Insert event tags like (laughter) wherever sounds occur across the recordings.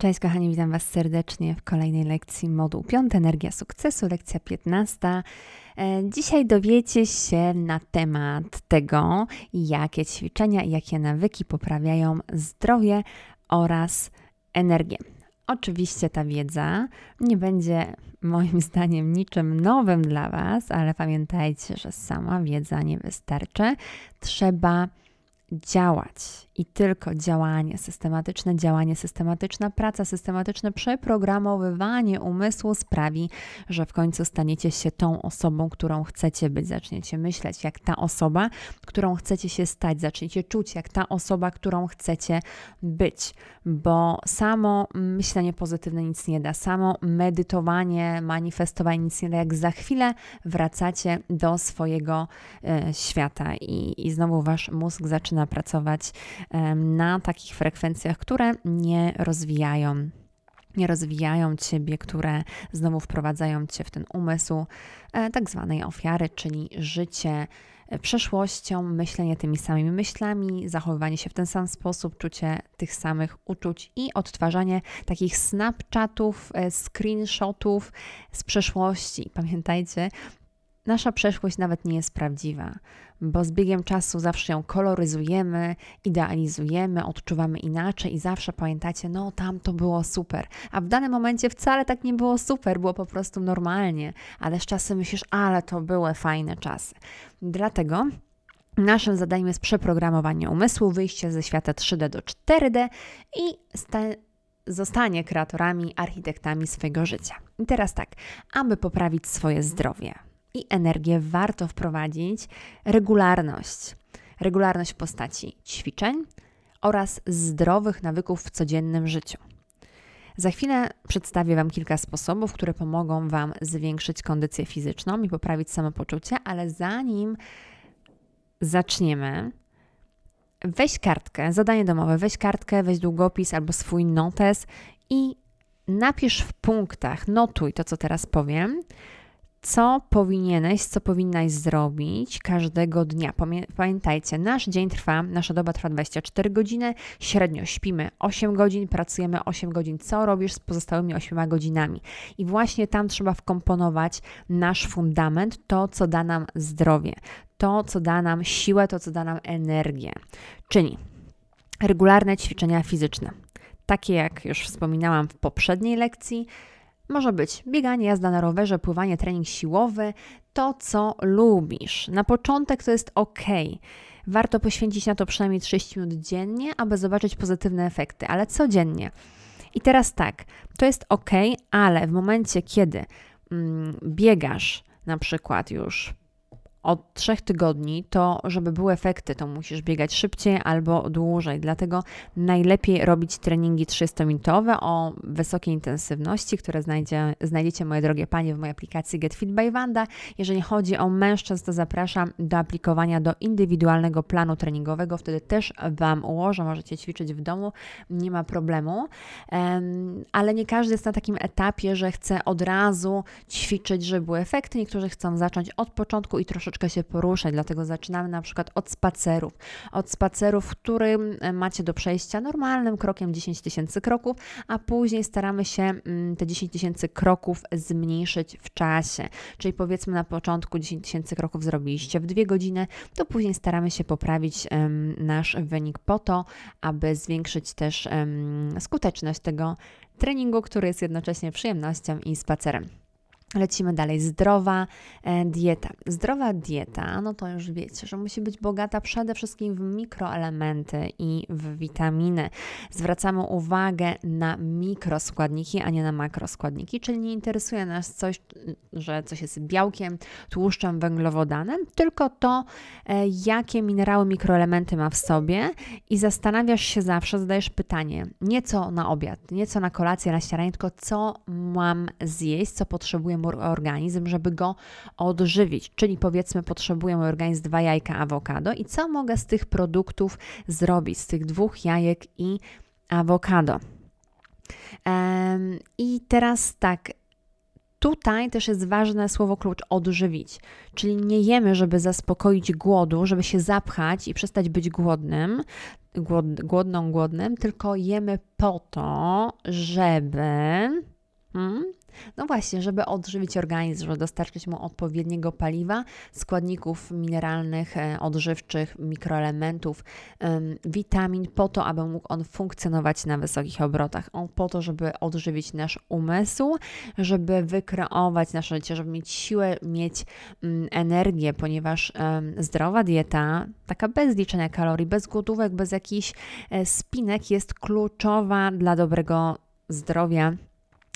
Cześć kochani, witam Was serdecznie w kolejnej lekcji moduł 5 Energia Sukcesu, lekcja 15. E, dzisiaj dowiecie się na temat tego, jakie ćwiczenia i jakie nawyki poprawiają zdrowie oraz energię. Oczywiście ta wiedza nie będzie moim (laughs) zdaniem niczym nowym dla Was, ale pamiętajcie, że sama wiedza nie wystarczy. Trzeba działać i tylko działanie, systematyczne działanie, systematyczna praca, systematyczne przeprogramowywanie umysłu sprawi, że w końcu staniecie się tą osobą, którą chcecie być. Zaczniecie myśleć jak ta osoba, którą chcecie się stać, zaczniecie czuć jak ta osoba, którą chcecie być, bo samo myślenie pozytywne nic nie da, samo medytowanie, manifestowanie nic nie da, jak za chwilę wracacie do swojego e, świata. I, i znowu wasz mózg zaczyna pracować na takich frekwencjach, które nie rozwijają nie rozwijają ciebie, które znowu wprowadzają cię w ten umysł e, tak zwanej ofiary, czyli życie e, przeszłością, myślenie tymi samymi myślami, zachowywanie się w ten sam sposób, czucie tych samych uczuć i odtwarzanie takich snapchatów, e, screenshotów z przeszłości. Pamiętajcie, Nasza przeszłość nawet nie jest prawdziwa, bo z biegiem czasu zawsze ją koloryzujemy, idealizujemy, odczuwamy inaczej i zawsze pamiętacie, no tam to było super, a w danym momencie wcale tak nie było super, było po prostu normalnie, ale z czasem myślisz, ale to były fajne czasy. Dlatego Naszym zadaniem jest przeprogramowanie umysłu, wyjście ze świata 3D do 4D i zostanie kreatorami, architektami swojego życia. I teraz tak, aby poprawić swoje zdrowie, i energię warto wprowadzić regularność. Regularność w postaci ćwiczeń oraz zdrowych nawyków w codziennym życiu. Za chwilę przedstawię Wam kilka sposobów, które pomogą Wam zwiększyć kondycję fizyczną i poprawić samopoczucie, ale zanim zaczniemy, weź kartkę, zadanie domowe, weź kartkę, weź długopis albo swój notes i napisz w punktach, notuj to, co teraz powiem, co powinieneś, co powinnaś zrobić każdego dnia. Pamiętajcie, nasz dzień trwa, nasza doba trwa 24 godziny, średnio śpimy 8 godzin, pracujemy 8 godzin. Co robisz z pozostałymi 8 godzinami? I właśnie tam trzeba wkomponować nasz fundament, to co da nam zdrowie, to co da nam siłę, to co da nam energię. Czyli regularne ćwiczenia fizyczne. Takie jak już wspominałam w poprzedniej lekcji, może być bieganie, jazda na rowerze, pływanie, trening siłowy, to co lubisz. Na początek to jest ok. Warto poświęcić na to przynajmniej 30 minut dziennie, aby zobaczyć pozytywne efekty, ale codziennie. I teraz tak, to jest ok, ale w momencie, kiedy mm, biegasz na przykład już od trzech tygodni, to żeby były efekty, to musisz biegać szybciej albo dłużej. Dlatego najlepiej robić treningi 300-minutowe o wysokiej intensywności, które znajdzie, znajdziecie, moje drogie panie, w mojej aplikacji Get Fit by Wanda. Jeżeli chodzi o mężczyzn, to zapraszam do aplikowania do indywidualnego planu treningowego. Wtedy też Wam ułożę, możecie ćwiczyć w domu, nie ma problemu. Ale nie każdy jest na takim etapie, że chce od razu ćwiczyć, żeby były efekty. Niektórzy chcą zacząć od początku i troszeczkę troszeczkę się poruszać, dlatego zaczynamy na przykład od spacerów. Od spacerów, w którym e, macie do przejścia normalnym krokiem 10 tysięcy kroków, a później staramy się mm, te 10 tysięcy kroków zmniejszyć w czasie. Czyli powiedzmy na początku 10 tysięcy kroków zrobiliście w dwie godziny, to później staramy się poprawić nasz wynik po to, aby zwiększyć też skuteczność tego treningu, który jest jednocześnie przyjemnością i spacerem. Lecimy dalej. Zdrowa e, dieta. Zdrowa dieta, no to już wiecie, że musi być bogata przede wszystkim w mikroelementy i w witaminy. Zwracamy uwagę na mikroskładniki, a nie na makroskładniki, czyli nie interesuje nas coś, że coś jest białkiem, tłuszczem, węglowodanem, tylko to, e, jakie minerały, mikroelementy ma w sobie i zastanawiasz się zawsze, zadajesz pytanie, nie co na obiad, nie co na kolację, na śniadanie, tylko co mam zjeść, co potrzebuję organizm, żeby go odżywić. Czyli powiedzmy, potrzebuję organizm dwa jajka awokado i co mogę z tych produktów zrobić, z tych dwóch jajek i awokado. Um, I teraz tak, Tutaj też jest ważne słowo klucz odżywić, czyli nie jemy, żeby zaspokoić głodu, żeby się zapchać i przestać być głodnym, głod, głodną, głodnym, tylko jemy po to, żeby. Hmm, no właśnie, żeby odżywić organizm, żeby dostarczyć mu odpowiedniego paliwa, składników mineralnych, e, odżywczych, mikroelementów, witamin, po to, aby mógł on funkcjonować na wysokich obrotach. On po to, żeby odżywić nasz umysł, żeby wykreować nasze życie, żeby mieć siłę, mieć mm, energię, ponieważ zdrowa dieta, taka bez liczenia kalorii, bez głodówek, bez jakichś e, spinek, jest kluczowa dla dobrego zdrowia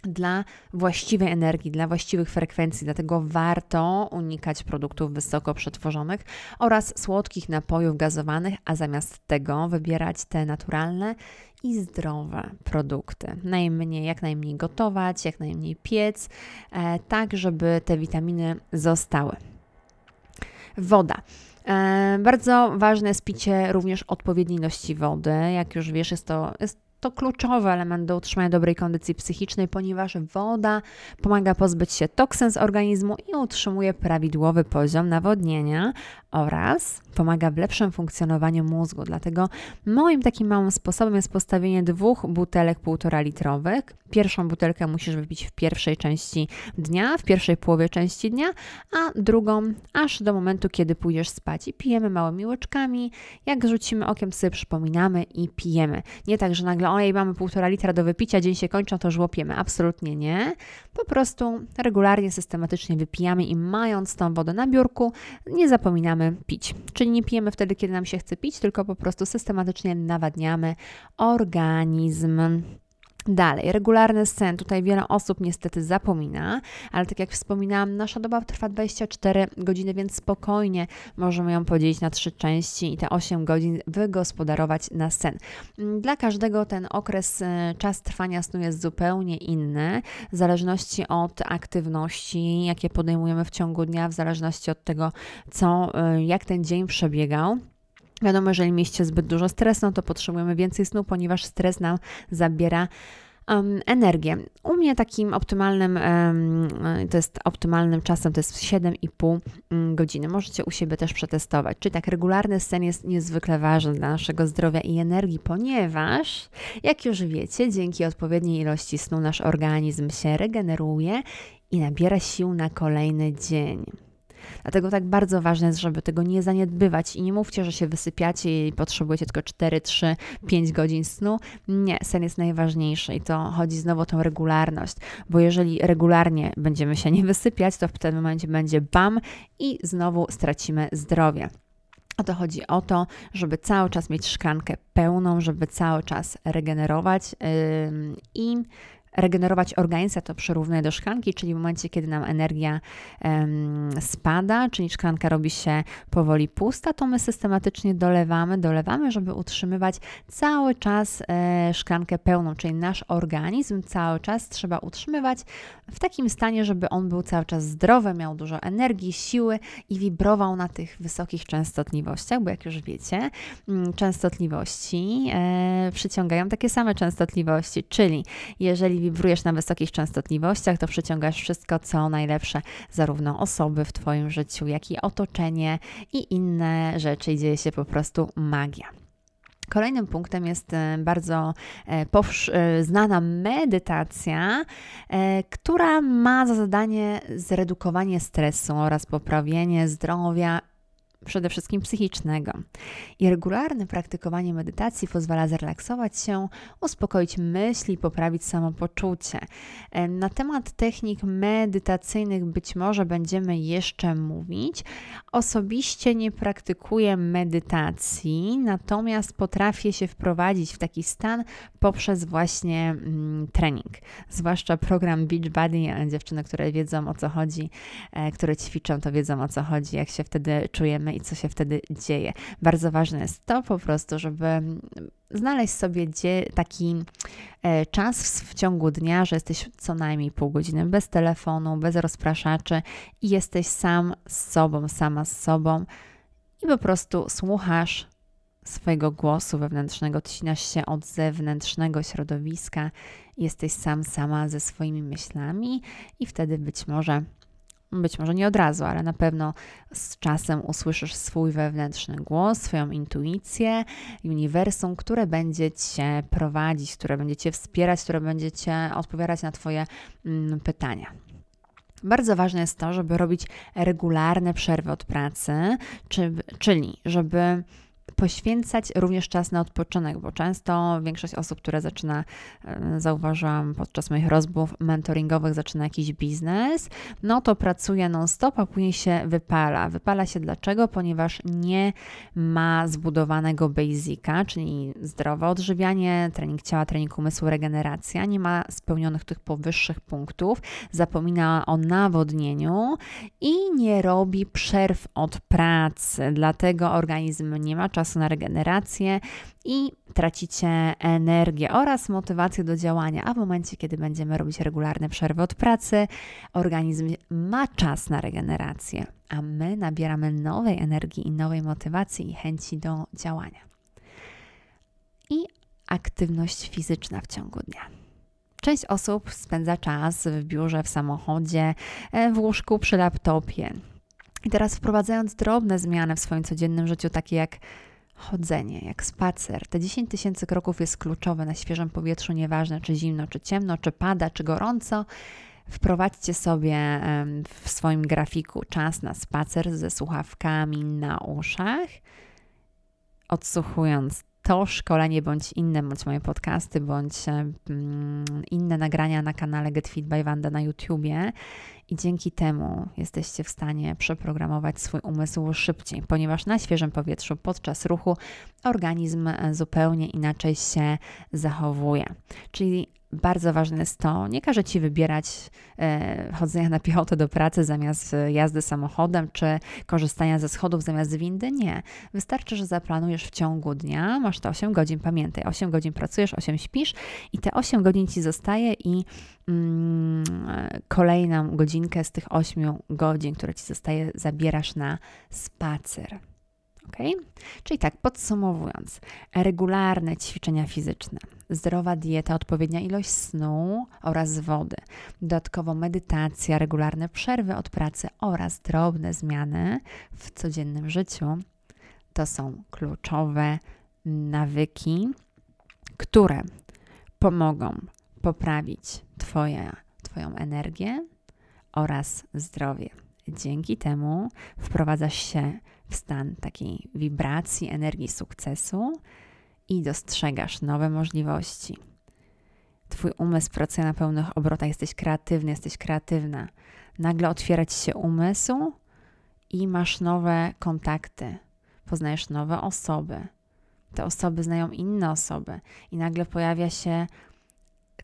dla właściwej energii, dla właściwych frekwencji. Dlatego warto unikać produktów wysoko przetworzonych oraz słodkich napojów gazowanych, a zamiast tego wybierać te naturalne i zdrowe produkty. Najmniej, jak najmniej gotować, jak najmniej piec, e, tak żeby te witaminy zostały. Woda. E, bardzo ważne jest picie również odpowiedniej ilości wody. Jak już wiesz, jest to jest to kluczowy element do utrzymania dobrej kondycji psychicznej, ponieważ woda pomaga pozbyć się toksyn z organizmu i utrzymuje prawidłowy poziom nawodnienia oraz pomaga w lepszym funkcjonowaniu mózgu. Dlatego moim takim małym sposobem jest postawienie dwóch butelek półtora litrowych. Pierwszą butelkę musisz wypić w pierwszej części dnia, w pierwszej połowie części dnia, a drugą aż do momentu, kiedy pójdziesz spać. I pijemy małymi łyczkami. Jak rzucimy okiem, sobie przypominamy i pijemy. Nie tak, że nagle ojej, mamy półtora litra do wypicia, dzień się kończy, to żłopiemy. Absolutnie nie. Po prostu regularnie, systematycznie wypijamy i mając tą wodę na biurku, nie zapominamy pić. Czyli nie pijemy wtedy, kiedy nam się chce pić, tylko po prostu systematycznie nawadniamy organizm. Dalej, regularny sen. Tutaj wiele osób niestety zapomina, ale tak jak wspominałam, nasza doba trwa 24 godziny, więc spokojnie możemy ją podzielić na trzy części i te 8 godzin wygospodarować na sen. Dla każdego ten okres, e, czas trwania snu jest zupełnie inny, w zależności od aktywności, jakie podejmujemy w ciągu dnia, w zależności od tego, co, e, jak ten dzień przebiegał. Wiadomo, jeżeli mieście zbyt dużo stresu, no to potrzebujemy więcej snu, ponieważ stres nam zabiera um, energię. U mnie takim optymalnym, um, to jest optymalnym czasem, to jest 7,5 mm, godziny. Możecie u siebie też przetestować. Czyli tak regularny sen jest niezwykle ważny dla naszego zdrowia i energii, ponieważ, jak już wiecie, dzięki odpowiedniej ilości snu nasz organizm się regeneruje i nabiera sił na kolejny dzień. Dlatego tak bardzo ważne jest, żeby tego nie zaniedbywać i nie mówcie, że się wysypiacie i potrzebujecie tylko 4, 3, 5 godzin snu. Nie, sen jest najważniejszy i to chodzi znowu o tą regularność, bo jeżeli regularnie będziemy się nie wysypiać, to w tym momencie będzie bam i znowu stracimy zdrowie. A to chodzi o to, żeby cały czas mieć szklankę pełną, żeby cały czas regenerować yy, i regenerować organizm, ja to przyrównuję do szklanki, czyli w momencie, kiedy nam energia um, spada, czyli szklanka robi się powoli pusta, to my systematycznie dolewamy, dolewamy, żeby utrzymywać cały czas e, szklankę pełną, czyli nasz organizm cały czas trzeba utrzymywać w takim stanie, żeby on był cały czas zdrowy, miał dużo energii, siły i wibrował na tych wysokich częstotliwościach, bo jak już wiecie, mm, częstotliwości e, przyciągają takie same częstotliwości, czyli jeżeli wibrujesz na wysokich częstotliwościach, to przyciągasz wszystko, co najlepsze, zarówno osoby w Twoim życiu, jak i otoczenie i inne rzeczy i dzieje się po prostu magia. Kolejnym punktem jest e, bardzo e, e, znana medytacja, która ma za zadanie zredukowanie stresu oraz poprawienie zdrowia przede wszystkim psychicznego. I regularne praktykowanie medytacji pozwala zrelaksować się, uspokoić myśli, poprawić samopoczucie. Na temat technik medytacyjnych być może będziemy jeszcze mówić. Osobiście nie praktykuję medytacji, natomiast potrafię się wprowadzić w taki stan poprzez właśnie mm, trening. Zwłaszcza program Beachbody. Dziewczyny, które wiedzą o co chodzi, e, które ćwiczą, to wiedzą o co chodzi, jak się wtedy czujemy i co się wtedy dzieje. Bardzo ważne jest to po prostu, żeby znaleźć sobie taki e, czas w ciągu dnia, że jesteś co najmniej pół godziny bez telefonu, bez rozpraszaczy i jesteś sam z sobą, sama z sobą i po prostu słuchasz swojego głosu wewnętrznego, odcinasz się od zewnętrznego środowiska, jesteś sam sama ze swoimi myślami i wtedy być może być może nie od razu, ale na pewno z czasem usłyszysz swój wewnętrzny głos, swoją intuicję, uniwersum, które będzie cię prowadzić, które będzie cię wspierać, które będzie cię odpowiadać na Twoje mm, pytania. Bardzo ważne jest to, żeby robić regularne przerwy od pracy, czy, czyli żeby poświęcać również czas na odpoczynek, bo często większość osób, które zaczyna, e, zauważyłam podczas moich rozmów mentoringowych, zaczyna jakiś biznes, no to pracuje non-stop, a później się wypala. Wypala się dlaczego? Ponieważ nie ma zbudowanego basica, czyli zdrowe odżywianie, trening ciała, trening umysłu, regeneracja, nie ma spełnionych tych powyższych punktów, zapomina o nawodnieniu i nie robi przerw od pracy, dlatego organizm nie ma czasu na regenerację i tracicie energię oraz motywację do działania. A w momencie, kiedy będziemy robić regularne przerwy od pracy, organizm ma czas na regenerację, a my nabieramy nowej energii i nowej motywacji i chęci do działania. I aktywność fizyczna w ciągu dnia. Część osób spędza czas w biurze, w samochodzie, e, w łóżku, przy laptopie. I teraz wprowadzając drobne zmiany w swoim codziennym życiu, takie jak chodzenie, jak spacer. Te 10 tysięcy kroków jest kluczowe na świeżym powietrzu, nieważne czy zimno, czy ciemno, czy pada, czy gorąco. Wprowadźcie sobie w swoim grafiku czas na spacer ze słuchawkami na uszach, odsłuchując to szkolenie, bądź inne, bądź moje podcasty, bądź inne nagrania na kanale Get Fit by Wanda na YouTubie i dzięki temu jesteście w stanie przeprogramować swój umysł szybciej, ponieważ na świeżym powietrzu podczas ruchu organizm zupełnie inaczej się zachowuje. Czyli bardzo ważne jest to, nie każe Ci wybierać e, chodzenia na piechotę do pracy zamiast jazdy samochodem, czy korzystania ze schodów zamiast windy. Nie. Wystarczy, że zaplanujesz w ciągu dnia, masz to 8 godzin, pamiętaj, 8 godzin pracujesz, 8 śpisz i te 8 godzin Ci zostaje i mm, kolejną godzinkę z tych 8 godzin, które Ci zostaje, zabierasz na spacer. Czyli tak, podsumowując, regularne ćwiczenia fizyczne, zdrowa dieta, odpowiednia ilość snu oraz wody, dodatkowo medytacja, regularne przerwy od pracy oraz drobne zmiany w codziennym życiu. To są kluczowe nawyki, które pomogą poprawić twoje, Twoją energię oraz zdrowie. Dzięki temu wprowadzasz się w stan takiej wibracji, energii sukcesu i dostrzegasz nowe możliwości. Twój umysł pracuje na pełnych obrotach, jesteś kreatywny, jesteś kreatywna. Nagle otwiera ci się umysł i masz nowe kontakty, poznajesz nowe osoby. Te osoby znają inne osoby, i nagle pojawia się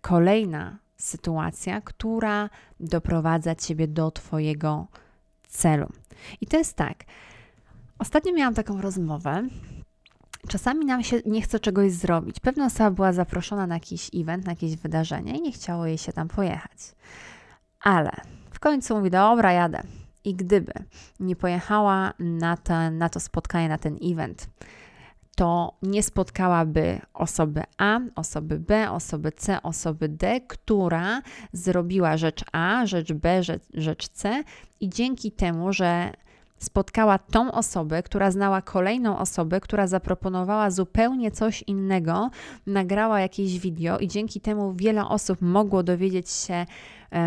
kolejna sytuacja, która doprowadza ciebie do Twojego celu. I to jest tak. Ostatnio miałam taką rozmowę. Czasami nam się nie chce czegoś zrobić. Pewna osoba była zaproszona na jakiś event, na jakieś wydarzenie i nie chciało jej się tam pojechać. Ale w końcu mówi: Dobra, jadę. I gdyby nie pojechała na, ten, na to spotkanie, na ten event, to nie spotkałaby osoby A, osoby B, osoby C, osoby D, która zrobiła rzecz A, rzecz B, rzecz, rzecz C, i dzięki temu, że spotkała tą osobę, która znała kolejną osobę, która zaproponowała zupełnie coś innego, nagrała jakieś video i dzięki temu wiele osób mogło dowiedzieć się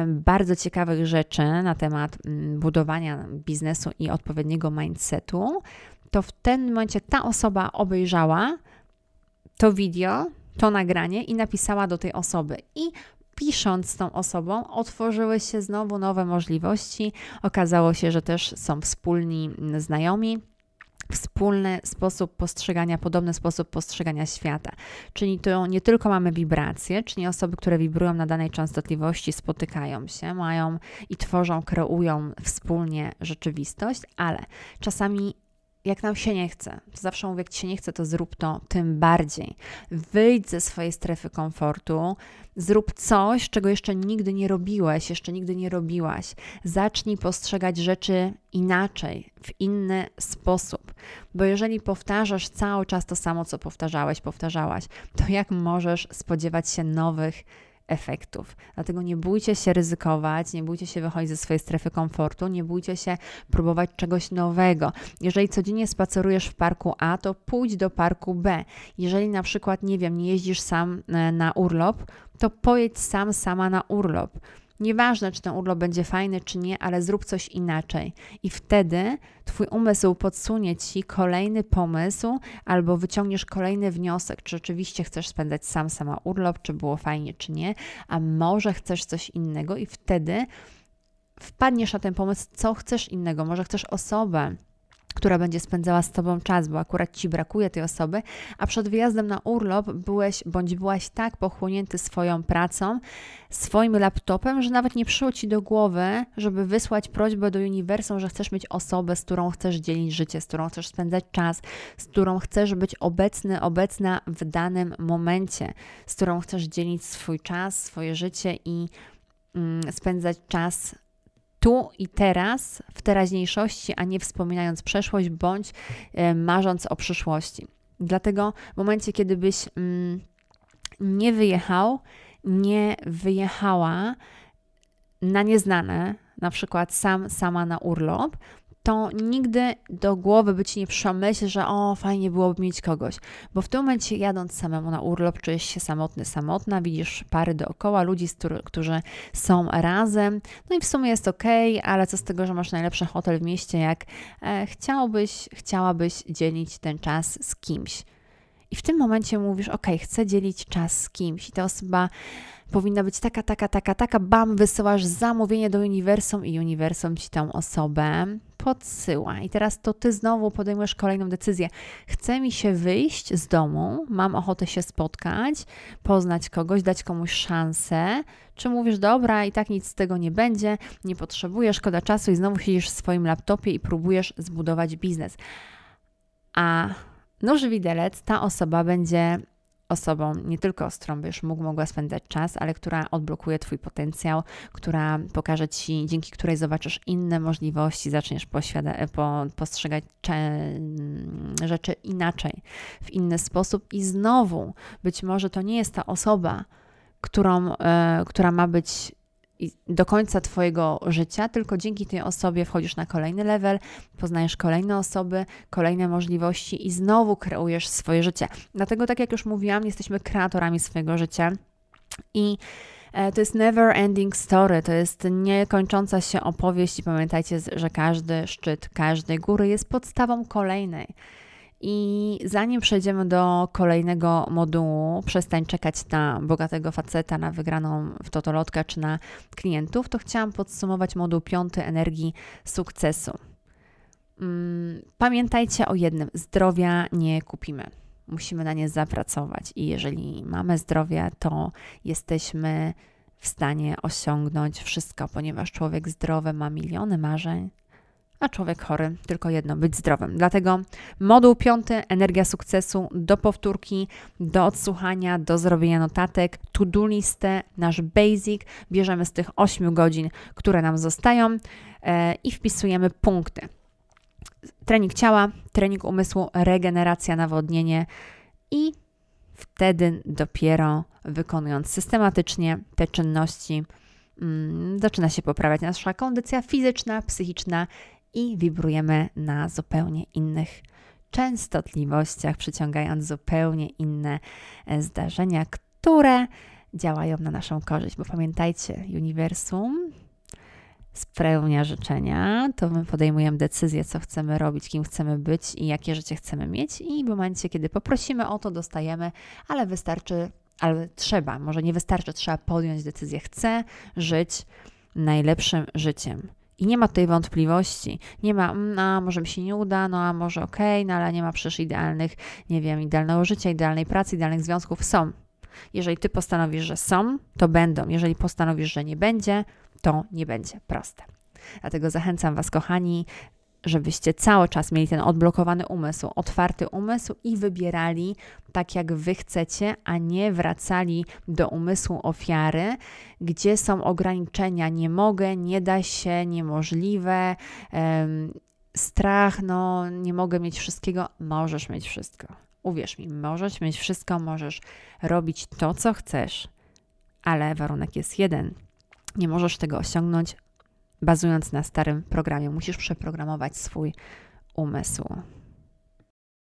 bardzo ciekawych rzeczy na temat mm, budowania biznesu i odpowiedniego mindsetu, to w tym momencie ta osoba obejrzała to video, to nagranie i napisała do tej osoby. I pisząc z tą osobą, otworzyły się znowu nowe możliwości. Okazało się, że też są wspólni znajomi wspólny sposób postrzegania, podobny sposób postrzegania świata. Czyli to nie tylko mamy wibracje, czyli osoby, które wibrują na danej częstotliwości, spotykają się, mają i tworzą, kreują wspólnie rzeczywistość, ale czasami jak nam się nie chce, zawsze mówię, jak ci się nie chce, to zrób to tym bardziej. Wyjdź ze swojej strefy komfortu, zrób coś, czego jeszcze nigdy nie robiłeś, jeszcze nigdy nie robiłaś. Zacznij postrzegać rzeczy inaczej, w inny sposób. Bo jeżeli powtarzasz cały czas to samo, co powtarzałeś, powtarzałaś, to jak możesz spodziewać się nowych efektów. Dlatego nie bójcie się ryzykować, nie bójcie się wychodzić ze swojej strefy komfortu, nie bójcie się próbować czegoś nowego. Jeżeli codziennie spacerujesz w parku A, to pójdź do parku B. Jeżeli na przykład, nie wiem, nie jeździsz sam e, na urlop, to pojedź sam, sama na urlop. Nieważne, czy ten urlop będzie fajny, czy nie, ale zrób coś inaczej. I wtedy Twój umysł podsunie Ci kolejny pomysł albo wyciągniesz kolejny wniosek, czy rzeczywiście chcesz spędzać sam, sama urlop, czy było fajnie, czy nie, a może chcesz coś innego i wtedy wpadniesz na ten pomysł, co chcesz innego. Może chcesz osobę, która będzie spędzała z Tobą czas, bo akurat Ci brakuje tej osoby, a przed wyjazdem na urlop byłeś bądź byłaś tak pochłonięty swoją pracą, swoim laptopem, że nawet nie przyszło Ci do głowy, żeby wysłać prośbę do uniwersum, że chcesz mieć osobę, z którą chcesz dzielić życie, z którą chcesz spędzać czas, z którą chcesz być obecny, obecna w danym momencie, z którą chcesz dzielić swój czas, swoje życie i mm, spędzać czas tu i teraz, w teraźniejszości, a nie wspominając przeszłość bądź e, marząc o przyszłości. Dlatego w momencie, kiedy byś mm, nie wyjechał, nie wyjechała na nieznane, na przykład sam, sama na urlop, to nigdy do głowy by ci nie przyszła myśl, że o, fajnie byłoby mieć kogoś. Bo w tym momencie jadąc samemu na urlop, czujesz się samotny, samotna, widzisz pary dookoła, ludzi, którzy są razem. No i w sumie jest ok, ale co z tego, że masz najlepszy hotel w mieście, jak e, chciałbyś, chciałabyś dzielić ten czas z kimś. I w tym momencie mówisz, ok, chcę dzielić czas z kimś. I ta osoba powinna być taka, taka, taka, taka, bam, wysyłasz zamówienie do uniwersum i uniwersum ci tą osobę podsyła. I teraz to ty znowu podejmujesz kolejną decyzję. Chce mi się wyjść z domu, mam ochotę się spotkać, poznać kogoś, dać komuś szansę. Czy mówisz, dobra, i tak nic z tego nie będzie, nie potrzebujesz, szkoda czasu i znowu siedzisz w swoim laptopie i próbujesz zbudować biznes. A nóż widelec, ta osoba będzie osobą nie tylko, z którą byś mógł, mogła spędzać czas, ale która odblokuje Twój potencjał, która pokaże Ci, dzięki której zobaczysz inne możliwości, zaczniesz postrzegać rzeczy inaczej, w inny sposób. I znowu być może to nie jest ta osoba, którą, e, która ma być do końca Twojego życia, tylko dzięki tej osobie wchodzisz na kolejny level, poznajesz kolejne osoby, kolejne możliwości i znowu kreujesz swoje życie. Dlatego, tak jak już mówiłam, jesteśmy kreatorami swojego życia i e, to jest never ending story, to jest niekończąca się opowieść i pamiętajcie, że każdy szczyt każdej góry jest podstawą kolejnej. I zanim przejdziemy do kolejnego modułu, przestań czekać na bogatego faceta, na wygraną w totolotkę czy na klientów, to chciałam podsumować moduł piąty energii sukcesu. Mm, pamiętajcie o jednym: zdrowia nie kupimy. Musimy na nie zapracować, i jeżeli mamy zdrowie, to jesteśmy w stanie osiągnąć wszystko, ponieważ człowiek zdrowy ma miliony marzeń, a człowiek chory tylko jedno być zdrowym. Dlatego moduł piąty, energia sukcesu, do powtórki, do odsłuchania, do zrobienia notatek, to-do listę, nasz basic, bierzemy z tych 8 godzin, które nam zostają e, i wpisujemy punkty. Trening ciała, trening umysłu, regeneracja, nawodnienie i wtedy dopiero wykonując systematycznie te czynności, mm, zaczyna się poprawiać nasza kondycja fizyczna, psychiczna i wibrujemy na zupełnie innych częstotliwościach, przyciągając zupełnie inne e, zdarzenia, które działają na naszą korzyść. Bo pamiętajcie, uniwersum spełnia życzenia, to my podejmujemy decyzję, co chcemy robić, kim chcemy być i jakie życie chcemy mieć, i w momencie, kiedy poprosimy o to, dostajemy, ale wystarczy, ale trzeba, może nie wystarczy, trzeba podjąć decyzję. Chcę żyć najlepszym życiem. I nie ma tutaj wątpliwości. Nie ma, mm, a może mi się nie uda, no a może okej, okay, no ale nie ma przecież idealnych, nie wiem, idealnego życia, idealnej pracy, idealnych związków. Są. Jeżeli ty postanowisz, że są, to będą. Jeżeli postanowisz, że nie będzie, to nie będzie. Proste. Dlatego zachęcam Was, kochani, żebyście cały czas mieli ten odblokowany umysł, otwarty umysł i wybierali tak, jak wy chcecie, a nie wracali do umysłu ofiary, gdzie są ograniczenia: nie mogę, nie da się, niemożliwe. Um, strach, no nie mogę mieć wszystkiego, możesz mieć wszystko. Uwierz mi, możesz mieć wszystko, możesz robić to, co chcesz, ale warunek jest jeden. Nie możesz tego osiągnąć bazując na starym programie. Musisz przeprogramować swój umysł.